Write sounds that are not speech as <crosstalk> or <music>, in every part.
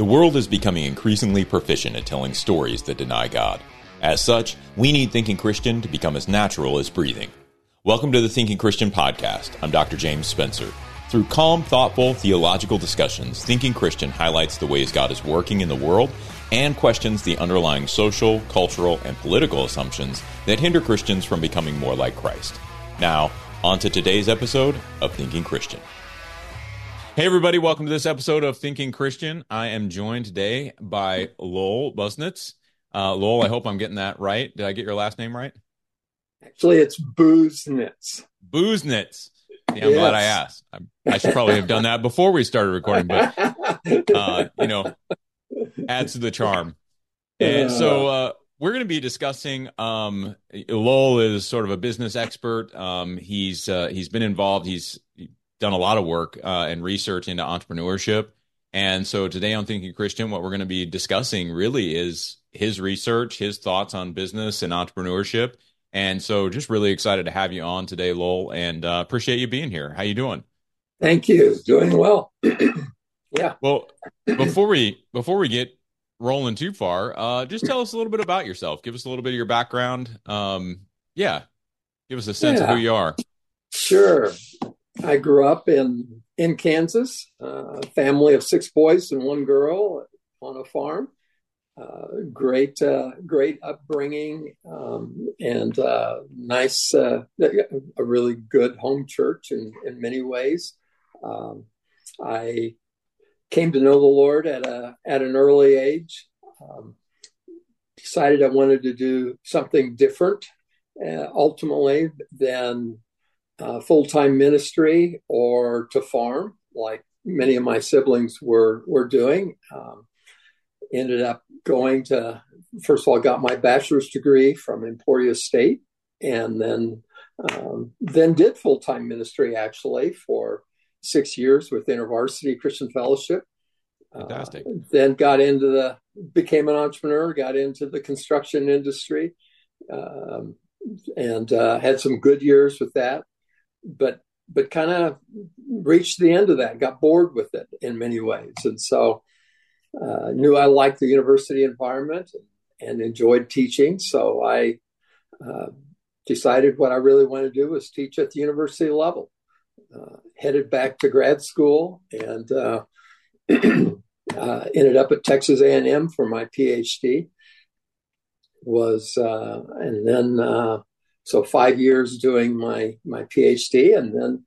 The world is becoming increasingly proficient at telling stories that deny God. As such, we need Thinking Christian to become as natural as breathing. Welcome to the Thinking Christian podcast. I'm Dr. James Spencer. Through calm, thoughtful, theological discussions, Thinking Christian highlights the ways God is working in the world and questions the underlying social, cultural, and political assumptions that hinder Christians from becoming more like Christ. Now, on to today's episode of Thinking Christian. Hey, everybody, welcome to this episode of Thinking Christian. I am joined today by Lowell Busnitz. Uh, Lowell, I hope I'm getting that right. Did I get your last name right? Actually, it's Booznitz. Booznitz. Yeah, I'm yes. glad I asked. I, I, should probably have done that before we started recording, but, <laughs> uh, you know, adds to the charm. And so uh, we're going to be discussing. Um, Lowell is sort of a business expert. Um, he's uh, he's been involved. He's done a lot of work uh, and research into entrepreneurship. And so today on Thinking Christian, what we're going to be discussing really is his research, his thoughts on business and entrepreneurship. And so just really excited to have you on today, Lowell, and uh, appreciate you being here. How you doing? Thank you. Doing well. <clears throat> yeah. Well, before we before we get rolling too far, uh, just tell us a little bit about yourself. Give us a little bit of your background. Um, yeah. Give us a sense yeah. of who you are. Sure. I grew up in in Kansas, uh, family of six boys and one girl on a farm. Uh, great, uh, great upbringing, um, and uh, nice, uh, a really good home church in, in many ways. Um, I came to know the Lord at a at an early age. Um, decided I wanted to do something different, uh, ultimately than uh, full time ministry or to farm, like many of my siblings were were doing. Um, ended up going to first of all got my bachelor's degree from Emporia State, and then um, then did full time ministry actually for six years with InterVarsity Christian Fellowship. Fantastic. Uh, then got into the became an entrepreneur, got into the construction industry, um, and uh, had some good years with that but but kind of reached the end of that, got bored with it in many ways, and so uh, knew I liked the university environment and enjoyed teaching. So I uh, decided what I really wanted to do was teach at the university level. Uh, headed back to grad school and uh, <clears throat> uh, ended up at Texas A&M for my PhD. Was uh, and then so five years doing my my PhD, and then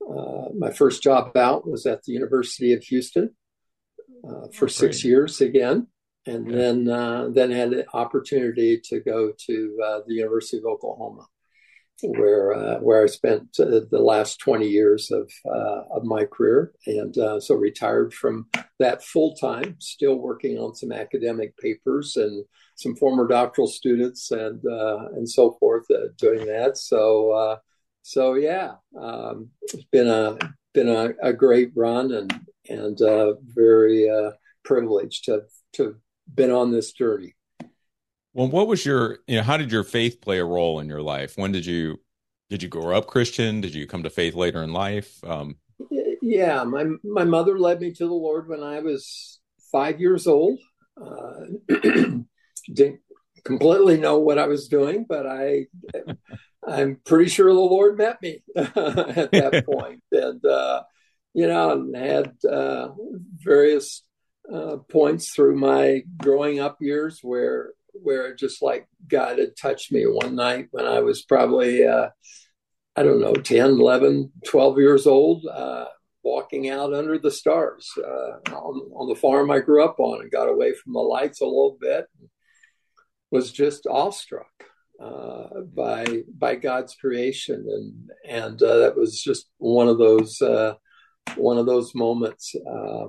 uh, my first job out was at the University of Houston uh, for oh, six years again, and then uh, then had the opportunity to go to uh, the University of Oklahoma, where uh, where I spent uh, the last twenty years of of my career, and so retired from that full time, still working on some academic papers and some former doctoral students and uh, and so forth uh, doing that. So uh, so yeah, um, it's been a been a, a great run and and uh, very uh, privileged to to been on this journey. Well, what was your you know how did your faith play a role in your life? When did you did you grow up Christian? Did you come to faith later in life? Um, yeah, my my mother led me to the Lord when I was five years old. <clears throat> Didn't completely know what I was doing, but I I'm pretty sure the Lord met me <laughs> at that <laughs> point, and uh, you know, had uh, various uh, points through my growing up years where where just like God had touched me one night when I was probably uh, I don't know 10, 11, 12 years old. Uh, walking out under the stars uh, on, on the farm I grew up on and got away from the lights a little bit was just awestruck uh, by by God's creation, and and uh, that was just one of those uh, one of those moments. Uh,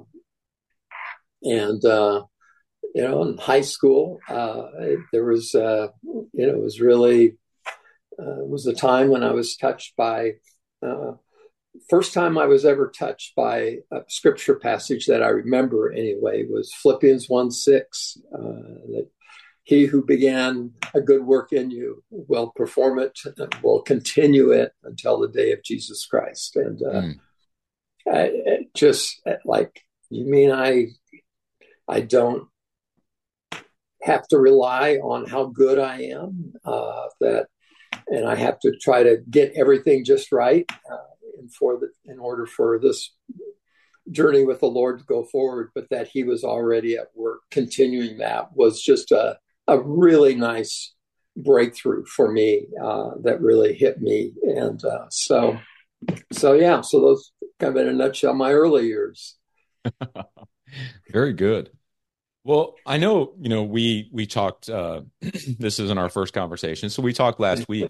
and uh, you know, in high school, uh, there was you know it was really it was a time when I was touched by. First time I was ever touched by a scripture passage that I remember anyway was Philippians 1 6, that he who began a good work in you will perform it, will continue it until the day of Jesus Christ. And uh, mm. I, just like, you mean I I don't have to rely on how good I am. Uh, that, and I have to try to get everything just right, uh, in for the, in order for this journey with the Lord to go forward. But that He was already at work, continuing that was just a a really nice breakthrough for me uh, that really hit me. And uh, so, so yeah, so those kind of in a nutshell, my early years. <laughs> Very good. Well, I know you know we we talked. Uh, <clears throat> this isn't our first conversation, so we talked last week,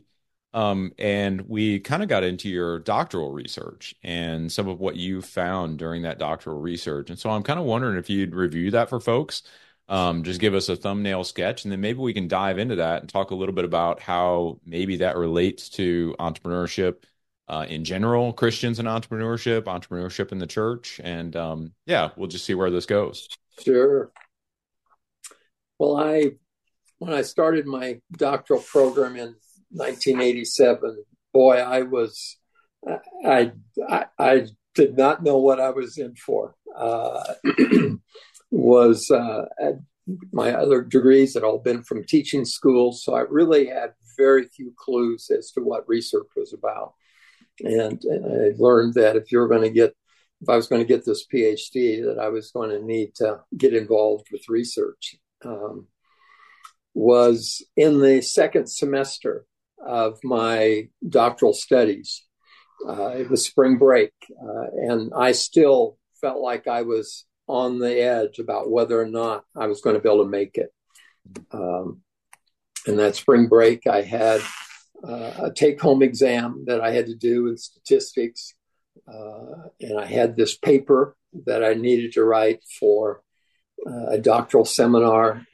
um, and we kind of got into your doctoral research and some of what you found during that doctoral research. And so I'm kind of wondering if you'd review that for folks um, just give us a thumbnail sketch, and then maybe we can dive into that and talk a little bit about how maybe that relates to entrepreneurship uh, in general, Christians and entrepreneurship, entrepreneurship in the church, and um, yeah, we'll just see where this goes. Sure. Well, I when I started my doctoral program in 1987, boy, I was I I, I did not know what I was in for. Uh, <clears throat> was uh, my other degrees had all been from teaching schools, so I really had very few clues as to what research was about. And, and I learned that if you're going to get, if I was going to get this PhD, that I was going to need to get involved with research. Um, was in the second semester of my doctoral studies. Uh, it was spring break, uh, and I still felt like I was on the edge about whether or not I was going to be able to make it. Um, and that spring break, I had uh, a take home exam that I had to do in statistics. Uh, and I had this paper that I needed to write for uh, a doctoral seminar.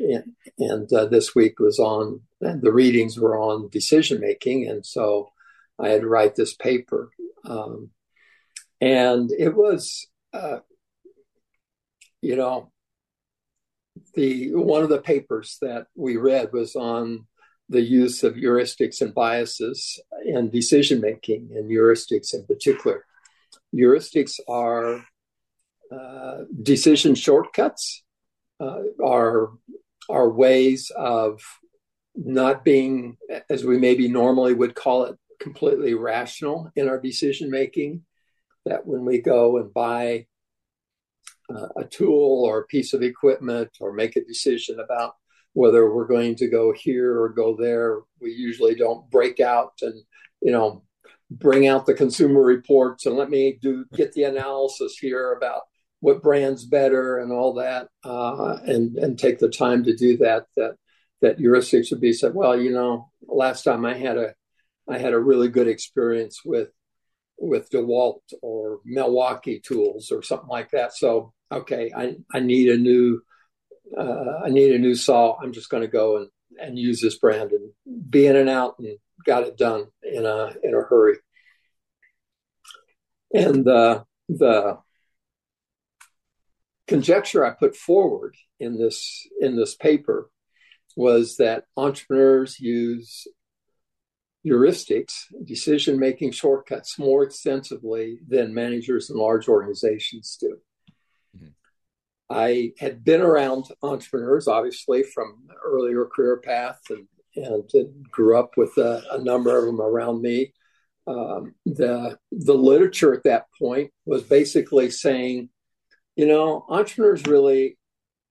And, uh, this week was on, the readings were on decision making. And so I had to write this paper. Um, and it was uh, you know, the one of the papers that we read was on the use of heuristics and biases in decision making, and heuristics in particular. Heuristics are uh, decision shortcuts, uh, are are ways of not being, as we maybe normally would call it, completely rational in our decision making. That when we go and buy uh, a tool or a piece of equipment or make a decision about whether we're going to go here or go there. We usually don't break out and, you know, bring out the consumer reports and let me do get the analysis here about what brand's better and all that, uh, and and take the time to do that. That that heuristics would be said. Well, you know, last time I had a I had a really good experience with with DeWalt or Milwaukee tools or something like that. So okay, I, I need a new uh, I need a new saw. I'm just going to go and, and use this brand and be in and out and got it done in a in a hurry. And the the conjecture I put forward in this in this paper was that entrepreneurs use heuristics, decision making shortcuts more extensively than managers in large organizations do. I had been around entrepreneurs, obviously, from earlier career path, and, and grew up with a, a, number of them around me. Um, the the literature at that point was basically saying, you know, entrepreneurs really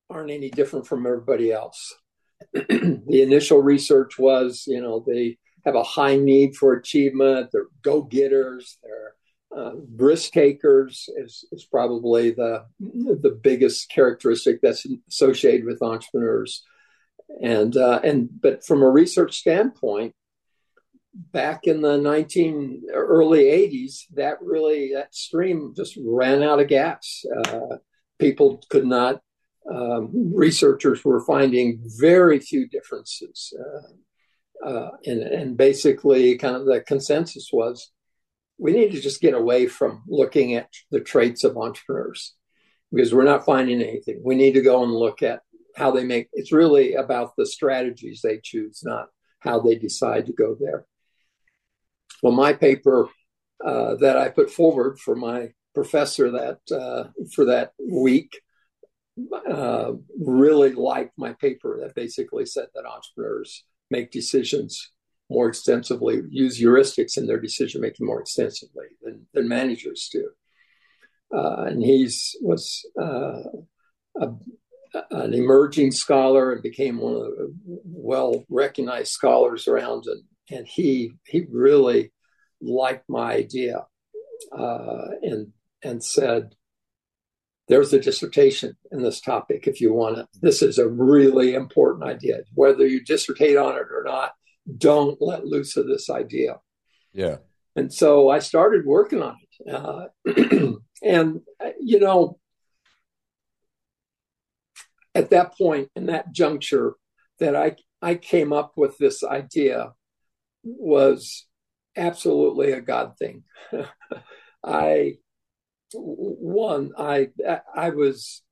aren't any different from everybody else. <clears throat> the initial research was, you know, they have a high need for achievement. They're go getters. They're uh, risk takers is, is probably the the biggest characteristic that's associated with entrepreneurs, and uh, and but from a research standpoint, back in the 19 early 80s, that really that stream just ran out of gas. Uh, people could not. Um, researchers were finding very few differences, uh, uh, and and basically, kind of the consensus was we need to just get away from looking at the traits of entrepreneurs because we're not finding anything. We need to go and look at how they make it's really about the strategies they choose, not how they decide to go there. Well, my paper uh, that I put forward for my professor that uh, for that week uh, really liked my paper that basically said that entrepreneurs make decisions more extensively, use heuristics in their decision making more extensively than, than managers do. Uh, and he's was uh, a, an emerging scholar and became one of the well recognized scholars around, and, and he he really liked my idea uh, and and said, "There's a dissertation in this topic if you want it. This is a really important idea. Whether you dissertate on it or not, don't let loose of this idea." Yeah. And so I started working on it, uh, <clears throat> and you know, at that point in that juncture, that I I came up with this idea was absolutely a God thing. <laughs> I one I I was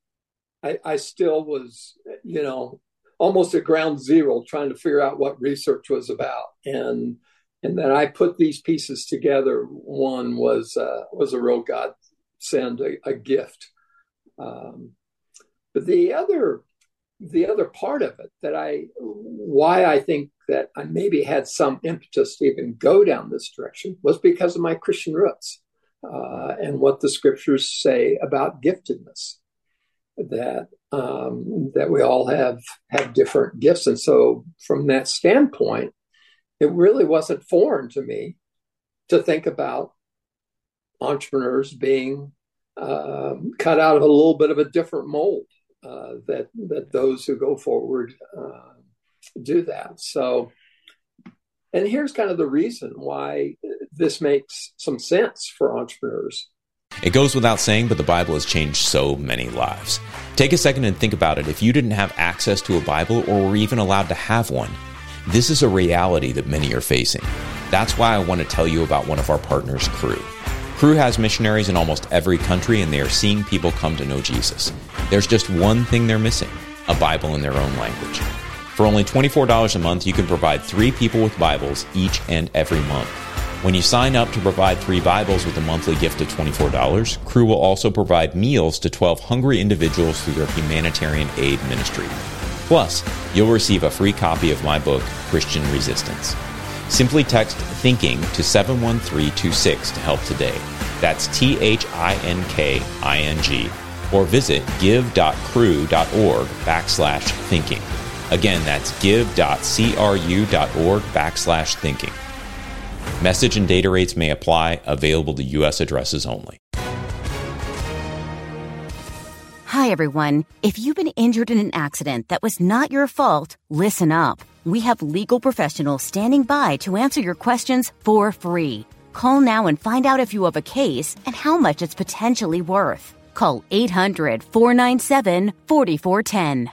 I, I still was you know almost at ground zero trying to figure out what research was about. And and then I put these pieces together. One was uh, was a real God send a, a gift, um, but the other the other part of it that I why I think that I maybe had some impetus to even go down this direction was because of my Christian roots uh, and what the scriptures say about giftedness. That um, that we all have have different gifts, and so from that standpoint, it really wasn't foreign to me to think about entrepreneurs being um, cut out of a little bit of a different mold uh, that that those who go forward uh, do that. So, and here's kind of the reason why this makes some sense for entrepreneurs. It goes without saying, but the Bible has changed so many lives. Take a second and think about it. If you didn't have access to a Bible or were even allowed to have one, this is a reality that many are facing. That's why I want to tell you about one of our partners, Cru. Cru has missionaries in almost every country, and they are seeing people come to know Jesus. There's just one thing they're missing a Bible in their own language. For only $24 a month, you can provide three people with Bibles each and every month. When you sign up to provide three Bibles with a monthly gift of $24, Cru will also provide meals to 12 hungry individuals through their humanitarian aid ministry. Plus, you'll receive a free copy of my book, Christian Resistance. Simply text THINKING to 71326 to help today. That's T H I N K I N G. Or visit give.cru.org backslash thinking. Again, that's give.cru.org backslash thinking. Message and data rates may apply, available to U.S. addresses only. Hi, everyone. If you've been injured in an accident that was not your fault, listen up. We have legal professionals standing by to answer your questions for free. Call now and find out if you have a case and how much it's potentially worth. Call 800 497 4410.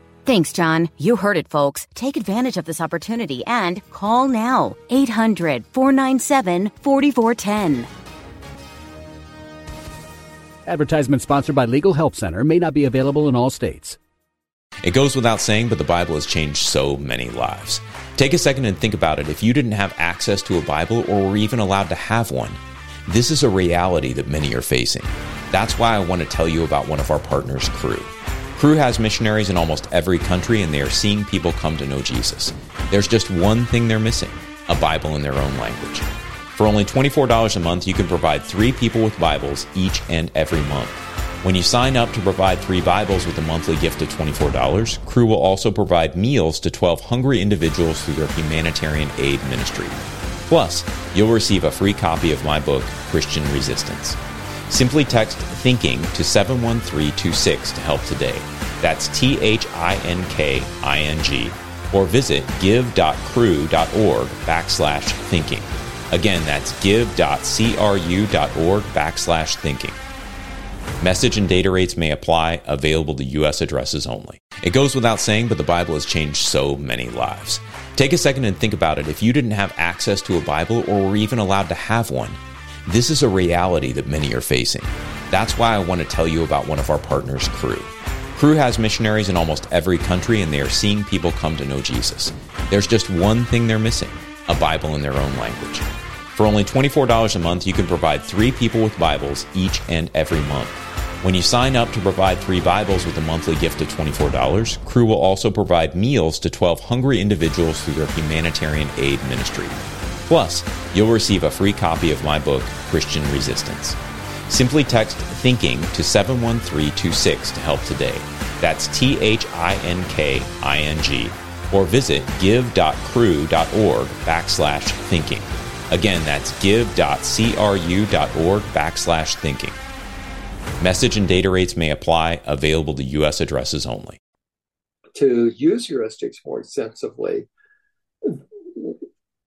Thanks, John. You heard it, folks. Take advantage of this opportunity and call now. 800 497 4410. Advertisement sponsored by Legal Help Center may not be available in all states. It goes without saying, but the Bible has changed so many lives. Take a second and think about it. If you didn't have access to a Bible or were even allowed to have one, this is a reality that many are facing. That's why I want to tell you about one of our partners, Cru. Cru has missionaries in almost every country, and they are seeing people come to know Jesus. There's just one thing they're missing a Bible in their own language. For only $24 a month, you can provide three people with Bibles each and every month. When you sign up to provide three Bibles with a monthly gift of $24, Cru will also provide meals to 12 hungry individuals through their humanitarian aid ministry. Plus, you'll receive a free copy of my book, Christian Resistance. Simply text THINKING to 71326 to help today. That's T H I N K I N G. Or visit give.cru.org backslash thinking. Again, that's give.cru.org backslash thinking. Message and data rates may apply, available to U.S. addresses only. It goes without saying, but the Bible has changed so many lives. Take a second and think about it. If you didn't have access to a Bible or were even allowed to have one, this is a reality that many are facing. That's why I want to tell you about one of our partners, Cru. Cru has missionaries in almost every country, and they are seeing people come to know Jesus. There's just one thing they're missing a Bible in their own language. For only $24 a month, you can provide three people with Bibles each and every month. When you sign up to provide three Bibles with a monthly gift of $24, Cru will also provide meals to 12 hungry individuals through their humanitarian aid ministry. Plus, you'll receive a free copy of my book, Christian Resistance. Simply text THINKING to 71326 to help today. That's T H I N K I N G. Or visit give.cru.org backslash thinking. Again, that's give.cru.org backslash thinking. Message and data rates may apply, available to U.S. addresses only. To use heuristics more extensively,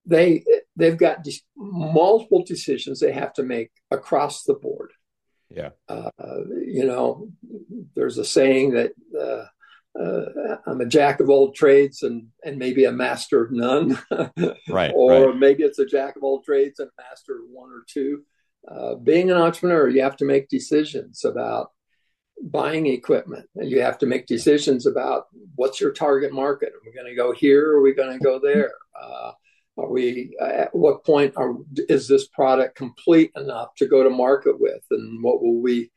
they they've got multiple decisions they have to make across the board. Yeah, uh, you know, there's a saying that uh, uh, I'm a jack of all trades and and maybe a master of none, <laughs> right? or right. maybe it's a jack of all trades and a master of one or two. Uh, being an entrepreneur, you have to make decisions about buying equipment. And you have to make decisions about what's your target market. Are we going to go here? Or are we going to go there? Are we at what point are, is this product complete enough to go to market with, and what will we,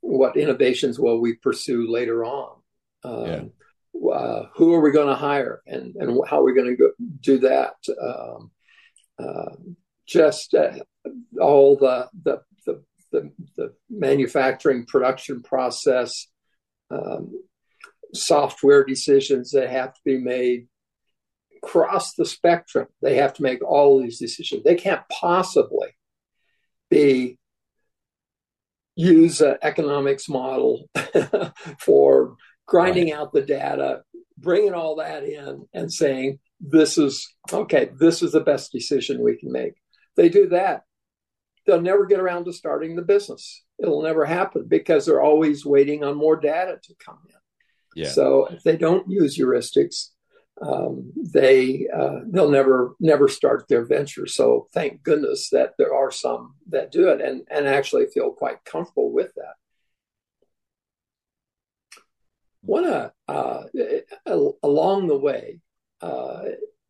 what innovations will we pursue later on? Um, yeah. uh, who are we going to hire, and and how are we going to do that? Um, uh, just uh, all the, the the, the the manufacturing production process, um, software decisions that have to be made across the spectrum. They have to make all these decisions. They can't possibly be use an economics model <laughs> for grinding right. out the data, bringing all that in, and saying this is okay. This is the best decision we can make. They do that, they'll never get around to starting the business. It'll never happen because they're always waiting on more data to come in. Yeah. So if they don't use heuristics, um, they uh, they'll never never start their venture. So thank goodness that there are some that do it and and actually feel quite comfortable with that. One uh, uh, along the way, uh,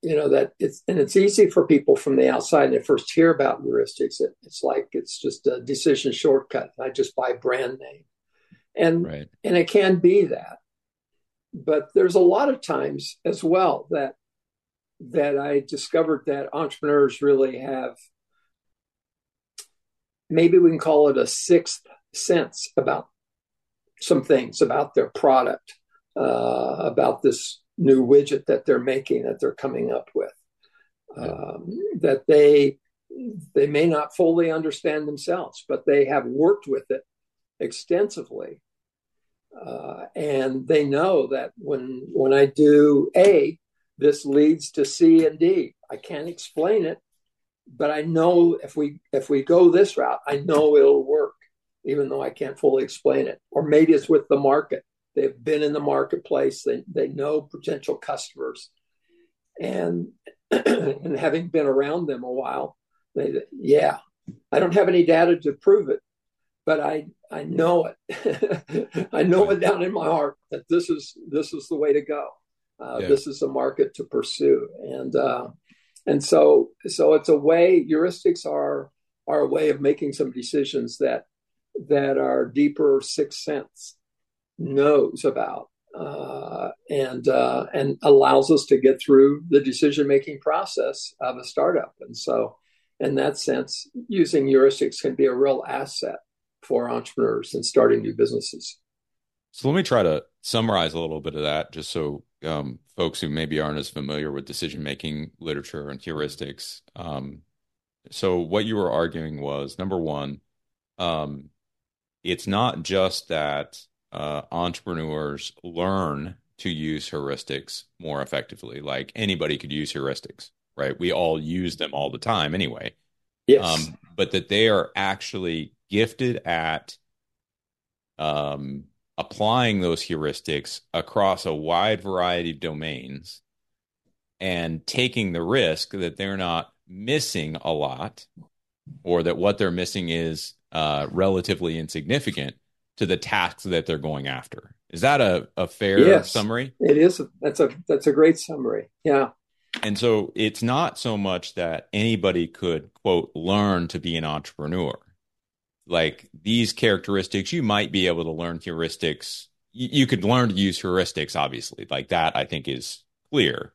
you know that it's and it's easy for people from the outside they first hear about heuristics. It, it's like it's just a decision shortcut. I just buy brand name, and right. and it can be that but there's a lot of times as well that that I discovered that entrepreneurs really have maybe we can call it a sixth sense about some things about their product, uh, about this new widget that they're making that they're coming up with, um, that they they may not fully understand themselves, but they have worked with it extensively uh, and they know that when when I do A, this leads to C and D. I can't explain it, but I know if we if we go this route, I know it'll work, even though I can't fully explain it. Or maybe it's with the market. They've been in the marketplace. They they know potential customers, and <clears throat> and having been around them a while, they yeah, I don't have any data to prove it, but I I know it. <laughs> I know it down in my heart that this is this is the way to go. Uh, yeah. This is a market to pursue, and uh, and so so it's a way. Heuristics are are a way of making some decisions that that our deeper sixth sense knows about, uh, and uh, and allows us to get through the decision making process of a startup. And so, in that sense, using heuristics can be a real asset for entrepreneurs and starting new businesses. So let me try to summarize a little bit of that, just so um, folks who maybe aren't as familiar with decision making literature and heuristics. Um, so what you were arguing was number one, um, it's not just that uh, entrepreneurs learn to use heuristics more effectively. Like anybody could use heuristics, right? We all use them all the time anyway. Yes. Um, but that they are actually gifted at um, applying those heuristics across a wide variety of domains and taking the risk that they're not missing a lot or that what they're missing is uh, relatively insignificant to the tasks that they're going after. Is that a, a fair yes, summary? It is. That's a that's a great summary. Yeah. And so it's not so much that anybody could quote learn to be an entrepreneur. Like these characteristics, you might be able to learn heuristics. You could learn to use heuristics, obviously. Like that, I think is clear.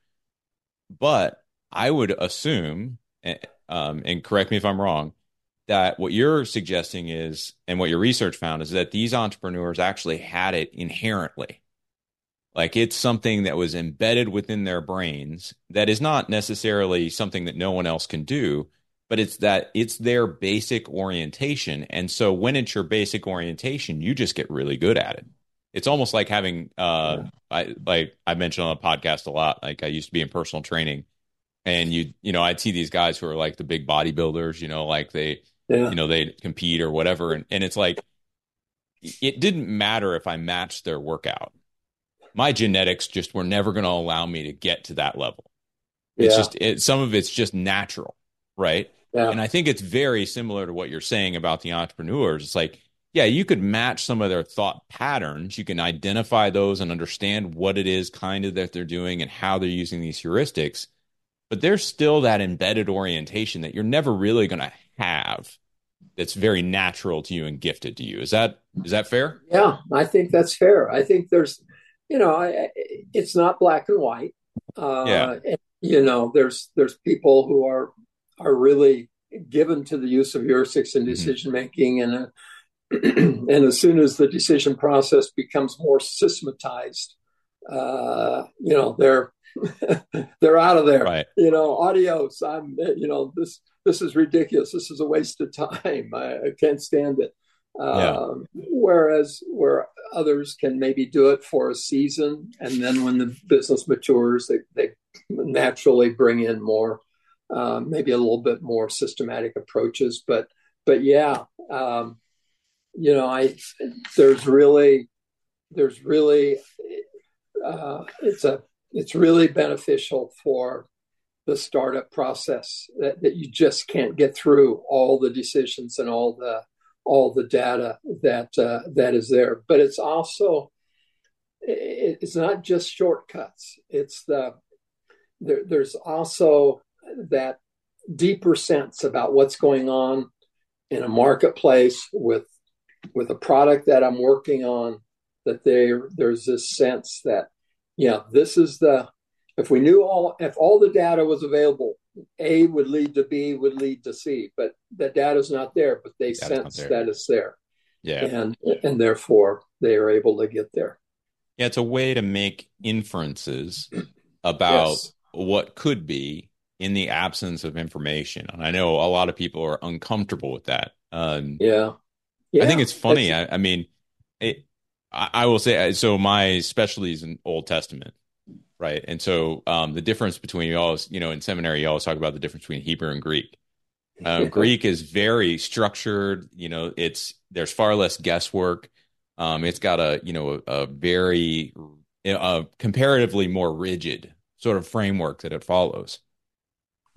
But I would assume, eh, um, and correct me if I'm wrong, that what you're suggesting is, and what your research found is that these entrepreneurs actually had it inherently. Like it's something that was embedded within their brains that is not necessarily something that no one else can do, but it's that it's their basic orientation. And so when it's your basic orientation, you just get really good at it. It's almost like having, uh, I, like I mentioned on the podcast a lot, like I used to be in personal training and you, you know, I'd see these guys who are like the big bodybuilders, you know, like they, yeah. you know, they compete or whatever. And, and it's like, it didn't matter if I matched their workout. My genetics just were never going to allow me to get to that level. It's yeah. just, it, some of it's just natural. Right. Yeah. And I think it's very similar to what you're saying about the entrepreneurs. It's like, yeah, you could match some of their thought patterns. You can identify those and understand what it is kind of that they're doing and how they're using these heuristics. But there's still that embedded orientation that you're never really going to have that's very natural to you and gifted to you. Is that is that fair? Yeah, I think that's fair. I think there's, you know, I, it's not black and white. Uh, yeah. And, you know, there's there's people who are are really given to the use of heuristics in mm-hmm. decision making, and uh, <clears throat> and as soon as the decision process becomes more systematized, uh, you know, they're <laughs> they're out of there. Right. You know, adios. I'm, you know, this this is ridiculous. This is a waste of time. <laughs> I, I can't stand it. Yeah. Um, whereas where others can maybe do it for a season, and then when the business matures, they, they naturally bring in more, um, maybe a little bit more systematic approaches. But but yeah, um, you know, I there's really there's really uh, it's a it's really beneficial for the startup process that, that you just can't get through all the decisions and all the all the data that uh, that is there but it's also it's not just shortcuts it's the there, there's also that deeper sense about what's going on in a marketplace with with a product that I'm working on that there there's this sense that yeah, this is the if we knew all if all the data was available, A would lead to B would lead to C, but the data is not there, but they sense that it's there. Yeah. And and therefore they are able to get there. Yeah, it's a way to make inferences about yes. what could be in the absence of information. And I know a lot of people are uncomfortable with that. Um, yeah. yeah. I think it's funny. I, I, mean, it, I, I will say so. My specialty is in Old Testament, right? And so um, the difference between you always, you know, in seminary, you always talk about the difference between Hebrew and Greek. Um, <laughs> Greek is very structured. You know, it's there's far less guesswork. Um, it's got a you know a, a very a comparatively more rigid sort of framework that it follows.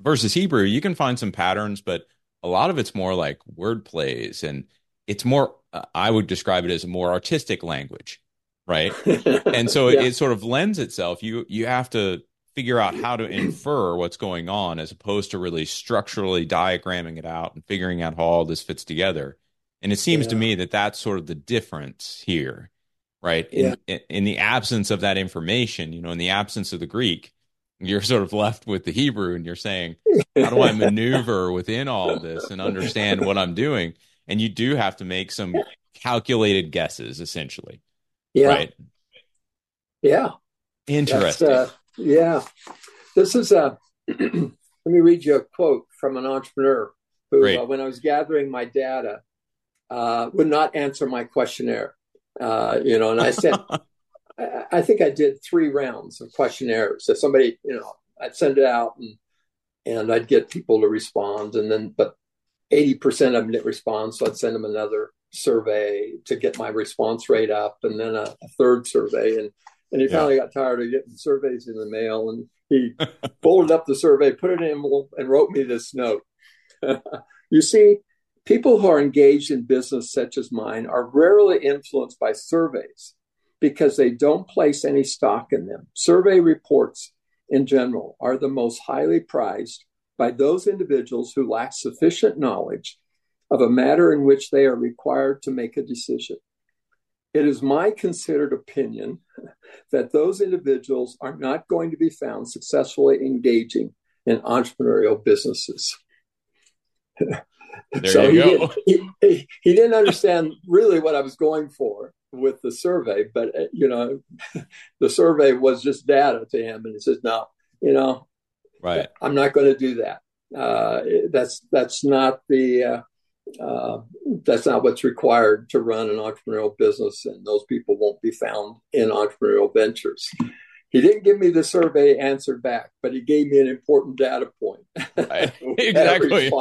Versus Hebrew, you can find some patterns, but a lot of it's more like word plays and it's more uh, I would describe it as a more artistic language, right? <laughs> and so yeah. it, it sort of lends itself. You you have to figure out how to infer what's going on as opposed to really structurally diagramming it out and figuring out how all this fits together. And it seems yeah. to me that that's sort of the difference here, right? In, yeah. in the absence of that information, you know, in the absence of the Greek, you're sort of left with the Hebrew and you're saying, how do I <laughs> maneuver within all this and understand what I'm doing? and you do have to make some calculated guesses essentially. Yeah. Right? Yeah. Interesting. uh, yeah. This is a <clears throat> let me read you a quote from an entrepreneur who uh, when i was gathering my data uh, would not answer my questionnaire uh, you know and i sent <laughs> I, I think i did three rounds of questionnaires so somebody you know i'd send it out and and I'd get people to respond, and then but 80% of them didn't respond. So I'd send them another survey to get my response rate up and then a, a third survey. And, and he finally got tired of getting surveys in the mail. And he <laughs> folded up the survey, put it in an envelope, and wrote me this note. <laughs> you see, people who are engaged in business such as mine are rarely influenced by surveys because they don't place any stock in them. Survey reports in general are the most highly prized by those individuals who lack sufficient knowledge of a matter in which they are required to make a decision. It is my considered opinion <laughs> that those individuals are not going to be found successfully engaging in entrepreneurial businesses. <laughs> There so you he go. Did, he, he, didn't understand really what I was going for with the survey, but uh, you know, <laughs> the survey was just data to him, and he says, "No, you know, right, I'm not going to do that. Uh, that's that's not the uh, uh, that's not what's required to run an entrepreneurial business, and those people won't be found in entrepreneurial ventures. He didn't give me the survey answer back, but he gave me an important data point. Right. <laughs> exactly.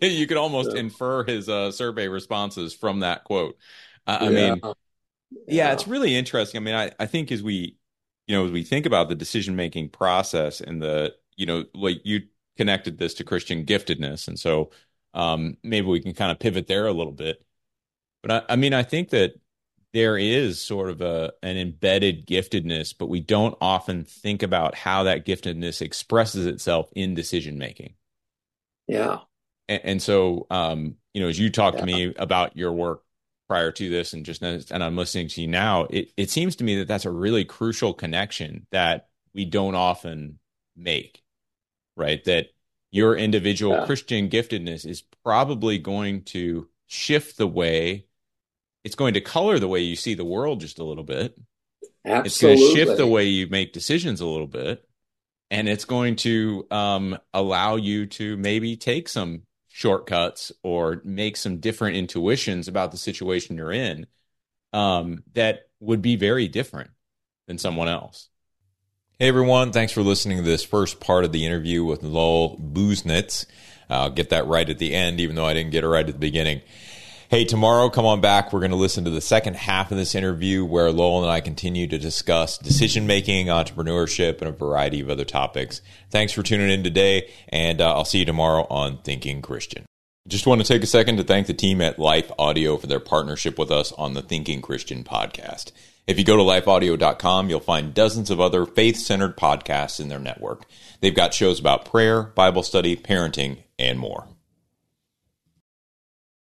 <laughs> you could almost yeah. infer his uh, survey responses from that quote. Uh, I yeah. mean, yeah. yeah, it's really interesting. I mean, I, I think as we, you know, as we think about the decision making process and the, you know, like you connected this to Christian giftedness, and so um, maybe we can kind of pivot there a little bit. But I, I mean, I think that there is sort of a an embedded giftedness, but we don't often think about how that giftedness expresses itself in decision making. Yeah. And, and so, um, you know, as you talk yeah. to me about your work prior to this, and just and I'm listening to you now, it it seems to me that that's a really crucial connection that we don't often make, right? That your individual yeah. Christian giftedness is probably going to shift the way it's going to color the way you see the world just a little bit. Absolutely. It's going to shift the way you make decisions a little bit. And it's going to um, allow you to maybe take some shortcuts or make some different intuitions about the situation you're in um, that would be very different than someone else. Hey everyone, thanks for listening to this first part of the interview with Lowell Busenitz. I'll get that right at the end, even though I didn't get it right at the beginning. Hey, tomorrow, come on back. We're going to listen to the second half of this interview where Lowell and I continue to discuss decision making, entrepreneurship, and a variety of other topics. Thanks for tuning in today, and uh, I'll see you tomorrow on Thinking Christian. Just want to take a second to thank the team at Life Audio for their partnership with us on the Thinking Christian podcast. If you go to lifeaudio.com, you'll find dozens of other faith centered podcasts in their network. They've got shows about prayer, Bible study, parenting, and more.